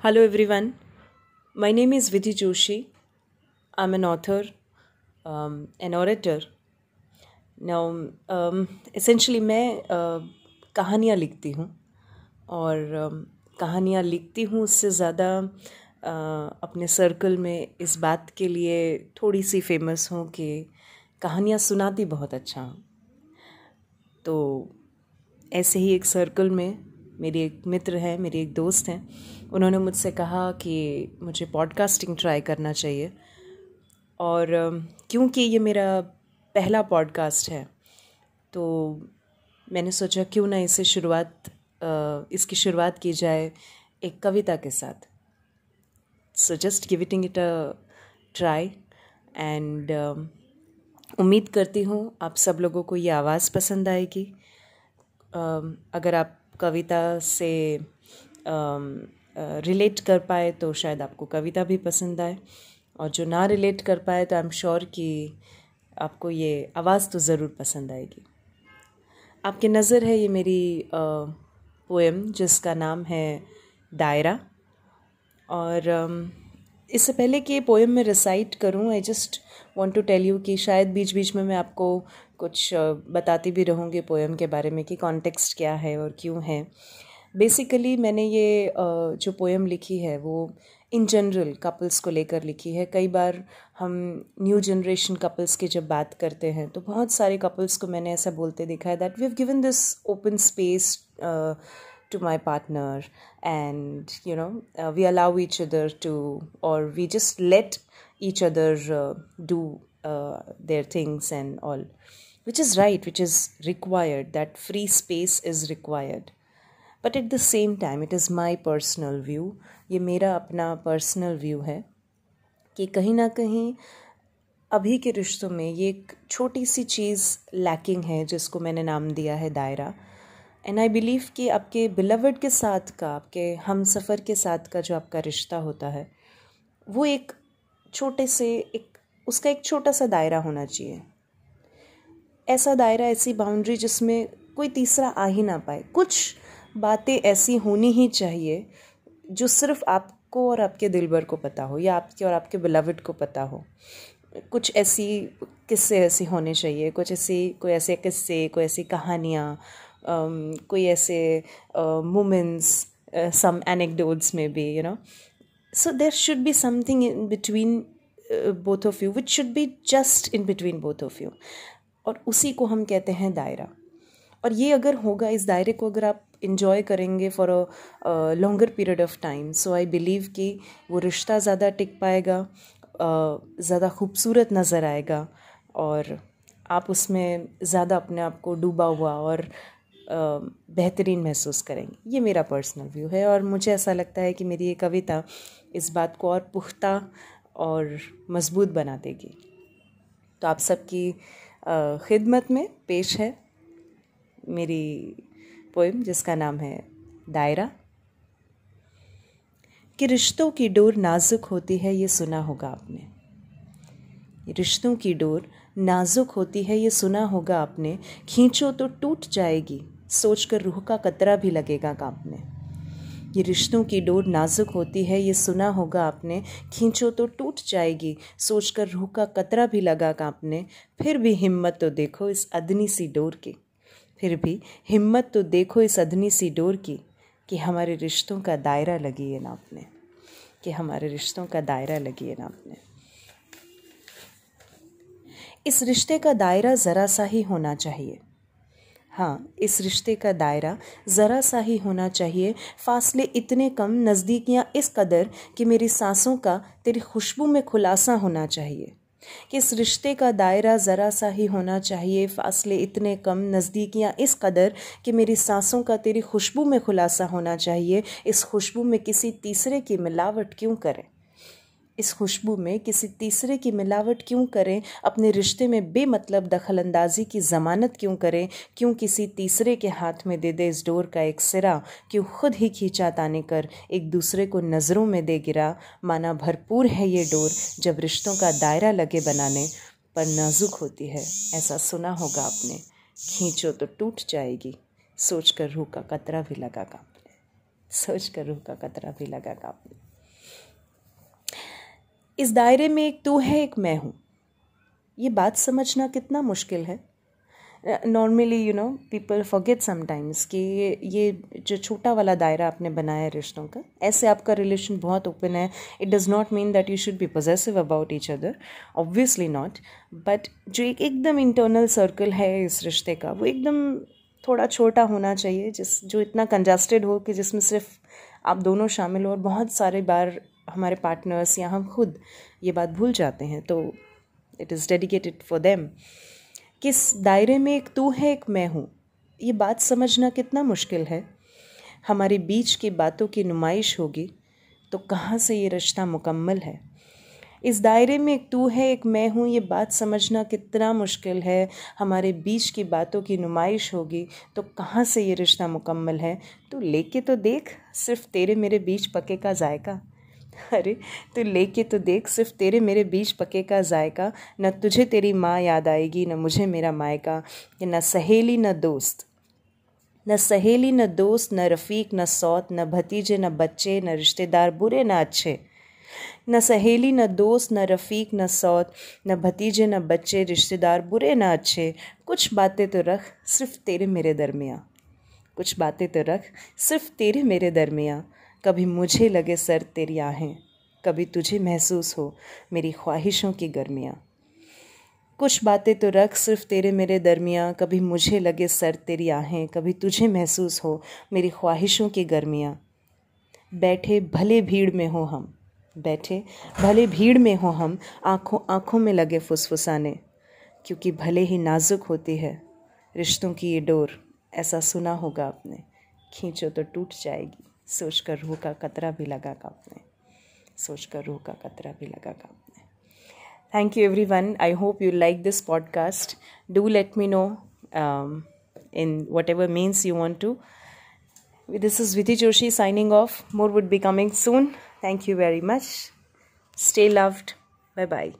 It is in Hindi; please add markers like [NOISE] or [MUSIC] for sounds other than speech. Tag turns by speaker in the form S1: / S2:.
S1: Hello everyone. My name is Vidhi Joshi. I'm an author, um, an orator. Now, um, मैं uh, कहानियाँ लिखती हूँ और um, कहानियाँ लिखती हूँ उससे ज़्यादा uh, अपने सर्कल में इस बात के लिए थोड़ी सी फ़ेमस हूँ कि कहानियाँ सुनाती बहुत अच्छा हूँ तो ऐसे ही एक सर्कल में मेरी एक मित्र है मेरी एक दोस्त हैं उन्होंने मुझसे कहा कि मुझे पॉडकास्टिंग ट्राई करना चाहिए। और क्योंकि ये मेरा पहला पॉडकास्ट है तो मैंने सोचा क्यों ना इसे शुरुआत इसकी शुरुआत की जाए एक कविता के साथ। So just giving it a try and उम्मीद करती हूँ आप सब लोगों को ये आवाज़ पसंद आएगी। अम, अगर आप कविता से रिलेट कर पाए तो शायद आपको कविता भी पसंद आए। और जो ना रिलेट कर पाए तो आई एम श्योर कि आपको ये आवाज़ तो ज़रूर पसंद आएगी। आपके नज़र है ये मेरी पोएम जिसका नाम है दायरा। और इससे पहले कि ये पोएम मैं रिसाइट करूँ I just want to tell you कि शायद बीच बीच में मैं आपको कुछ बताती भी रहूँगी पोएम के बारे में कि कॉन्टेक्स्ट क्या है और क्यों है। बेसिकली मैंने ये जो पोएम लिखी है, वो इन जनरल कपल्स को लेकर लिखी है। कई बार हम न्यू जनरेशन कपल्स की जब बात करते हैं तो बहुत सारे कपल्स को मैंने ऐसा बोलते देखा है that we have given this open space to my partner and you know we allow each other to और we just let each other do their things and all which is right which is required that free space is required but at the same time it is my personal view ये मेरा अपना पर्सनल व्यू है, कि कहीं ना कहीं अभी के रिश्तों में ये एक छोटी सी चीज़ लैकिंग है, जिसको मैंने नाम दिया है दायरा। एंड आई बिलीव कि आपके बिलवड के साथ का, आपके हम सफ़र के साथ का जो आपका रिश्ता होता है, वो एक छोटे से एक, उसका एक छोटा सा दायरा होना चाहिए। ऐसा दायरा, ऐसी बाउंड्री जिसमें कोई तीसरा आ ही ना पाए। कुछ बातें ऐसी होनी ही चाहिए जो सिर्फ़ आपको और आपके दिलबर को पता हो या आपके और आपके बिलवड को पता हो। कुछ ऐसी किस्से ऐसे होने चाहिए, कुछ ऐसी, कोई ऐसे किस्से, कोई ऐसी कहानियाँ कोई ऐसे मोमेंट्स सम एनेक्डोट्स में भी you know so there should be something in between both of you which should should just in between both of you और उसी को हम कहते हैं दायरा। और ये अगर होगा, इस दायरे को अगर आप इंजॉय करेंगे for a longer period of time so I believe कि वो रिश्ता ज़्यादा टिक पाएगा ज़्यादा खूबसूरत नज़र आएगा और आप उसमें ज़्यादा अपने आप को डूबा हुआ और बेहतरीन महसूस करेंगे। ये मेरा पर्सनल व्यू है और मुझे ऐसा लगता है कि मेरी ये कविता इस बात को और पुख्ता और मज़बूत बना देगी। तो आप सबकी अ, खिदमत में पेश है। मेरी पोएम जिसका नाम है दायरा। कि रिश्तों की डोर नाजुक होती है, ये सुना होगा आपने। रिश्तों की डोर नाजुक होती है, ये सुना होगा आपने। खींचो तो टूट जाएगी, सोचकर रूह का कतरा भी लगेगा कांपने। ये रिश्तों की डोर नाजुक होती है, ये सुना होगा आपने। खींचो तो टूट जाएगी, सोचकर रूह का कतरा भी लगा कांपने। फिर भी हिम्मत तो देखो इस अदनी सी डोर की। फिर भी हिम्मत तो देखो इस अदनी सी डोर की, कि हमारे रिश्तों का दायरा लगी है नापने कि हमारे रिश्तों का दायरा लगी है नापने इस रिश्ते का दायरा ज़रा सा ही होना चाहिए। हाँ इस रिश्ते का दायरा ज़रा सा ही होना चाहिए। फासले इतने कम नज़दीकियाँ इस कदर कि मेरी सांसों का, तेरी खुशबू में खुलासा होना चाहिए। कि इस रिश्ते का दायरा ज़रा सा ही होना चाहिए। फासले इतने कम नज़दीकियाँ इस कदर कि मेरी सांसों का तेरी खुशबू में खुलासा होना चाहिए। इस खुशबू में किसी तीसरे की मिलावट क्यों करें? इस खुशबू में किसी तीसरे की मिलावट क्यों करें? अपने रिश्ते में बेमतलब दखल अंदाजी की ज़मानत क्यों करें? क्यों किसी तीसरे के हाथ में दे दे इस डोर का एक सिरा? क्यों खुद ही खींचा ताने कर एक दूसरे को नज़रों में दे गिरा? माना भरपूर है ये डोर जब रिश्तों का दायरा लगे बनाने पर नाजुक होती है। ऐसा सुना होगा आपने। खींचो तो टूट जाएगी। सोच कर रूह का कतरा भी लगा कांपने। सोच कर रूह का कतरा भी लगा कांपने। इस दायरे में एक तू है, एक मैं हूँ। ये बात समझना कितना मुश्किल है। Normally you know people forget sometimes कि ये ये जो छोटा वाला दायरा आपने बनाया है रिश्तों का, ऐसे आपका रिलेशन बहुत ओपन है। It does not mean that you should be possessive about each other obviously not but जो एक एकदम इंटरनल सर्कल है इस रिश्ते का, वो एकदम थोड़ा छोटा होना चाहिए, जिस, जो इतना कंजस्टेड हो कि जिसमें सिर्फ़ आप दोनों शामिल हो और बहुत सारे बार हमारे पार्टनर्स या हम खुद ये बात भूल जाते हैं तो it is dedicated for them किस दायरे में एक तू है, एक मैं हूँ, ये बात समझना कितना मुश्किल है। हमारे बीच की बातों की नुमाइश होगी तो कहाँ से ये रिश्ता मुकम्मल है? इस दायरे में एक तू है, एक मैं हूँ, ये बात समझना कितना मुश्किल है। हमारे बीच की बातों की नुमाइश होगी तो कहाँ से ये रिश्ता मुकम्मल है? तो लेके तो देख, सिर्फ़ तेरे मेरे बीच पके का जायका। [LAUGHS] अरे, तू लेके तो देख, सिर्फ़ तेरे मेरे बीच पके का जायका। न तुझे तेरी माँ याद आएगी, न मुझे मेरा मायका। न सहेली, न दोस्त। न सहेली, न दोस्त, न रफ़ीक, न सौत, न भतीजे, न बच्चे, न रिश्तेदार, बुरे, न अच्छे। न सहेली, न दोस्त, न रफ़ीक, न सौत, न भतीजे, न बच्चे, रिश्तेदार, बुरे, न अच्छे। कुछ बातें तो रख, सिर्फ़ तेरे मेरे दरमियाँ। कुछ बातें तो रख, सिर्फ़ तेरे मेरे दरमियाँ। कभी मुझे लगे सर तेरी आहें, कभी तुझे महसूस हो मेरी ख्वाहिशों की गर्मियाँ। कुछ बातें तो रख सिर्फ़ तेरे मेरे दरमियाँ, कभी मुझे लगे सर तेरी आहें, कभी तुझे महसूस हो मेरी ख्वाहिशों की गर्मियाँ। बैठे भले भीड़ में हो हम, बैठे भले भीड़ में हो हम, आँखों आँखों में लगे फुसफुसाने, क्योंकि भले ही नाजुक होती है, रिश्तों की ये डोर, ऐसा सुना होगा आपने, खींचो तो टूट जाएगी। सोच कर रूह का कतरा भी लगा कांपने। सोचकर रूह का कतरा भी लगा कांपने। Thank you everyone I hope you like this podcast do let me know in whatever means you want to this is Vidhi Joshi signing off more would be coming soon thank you very much stay loved bye bye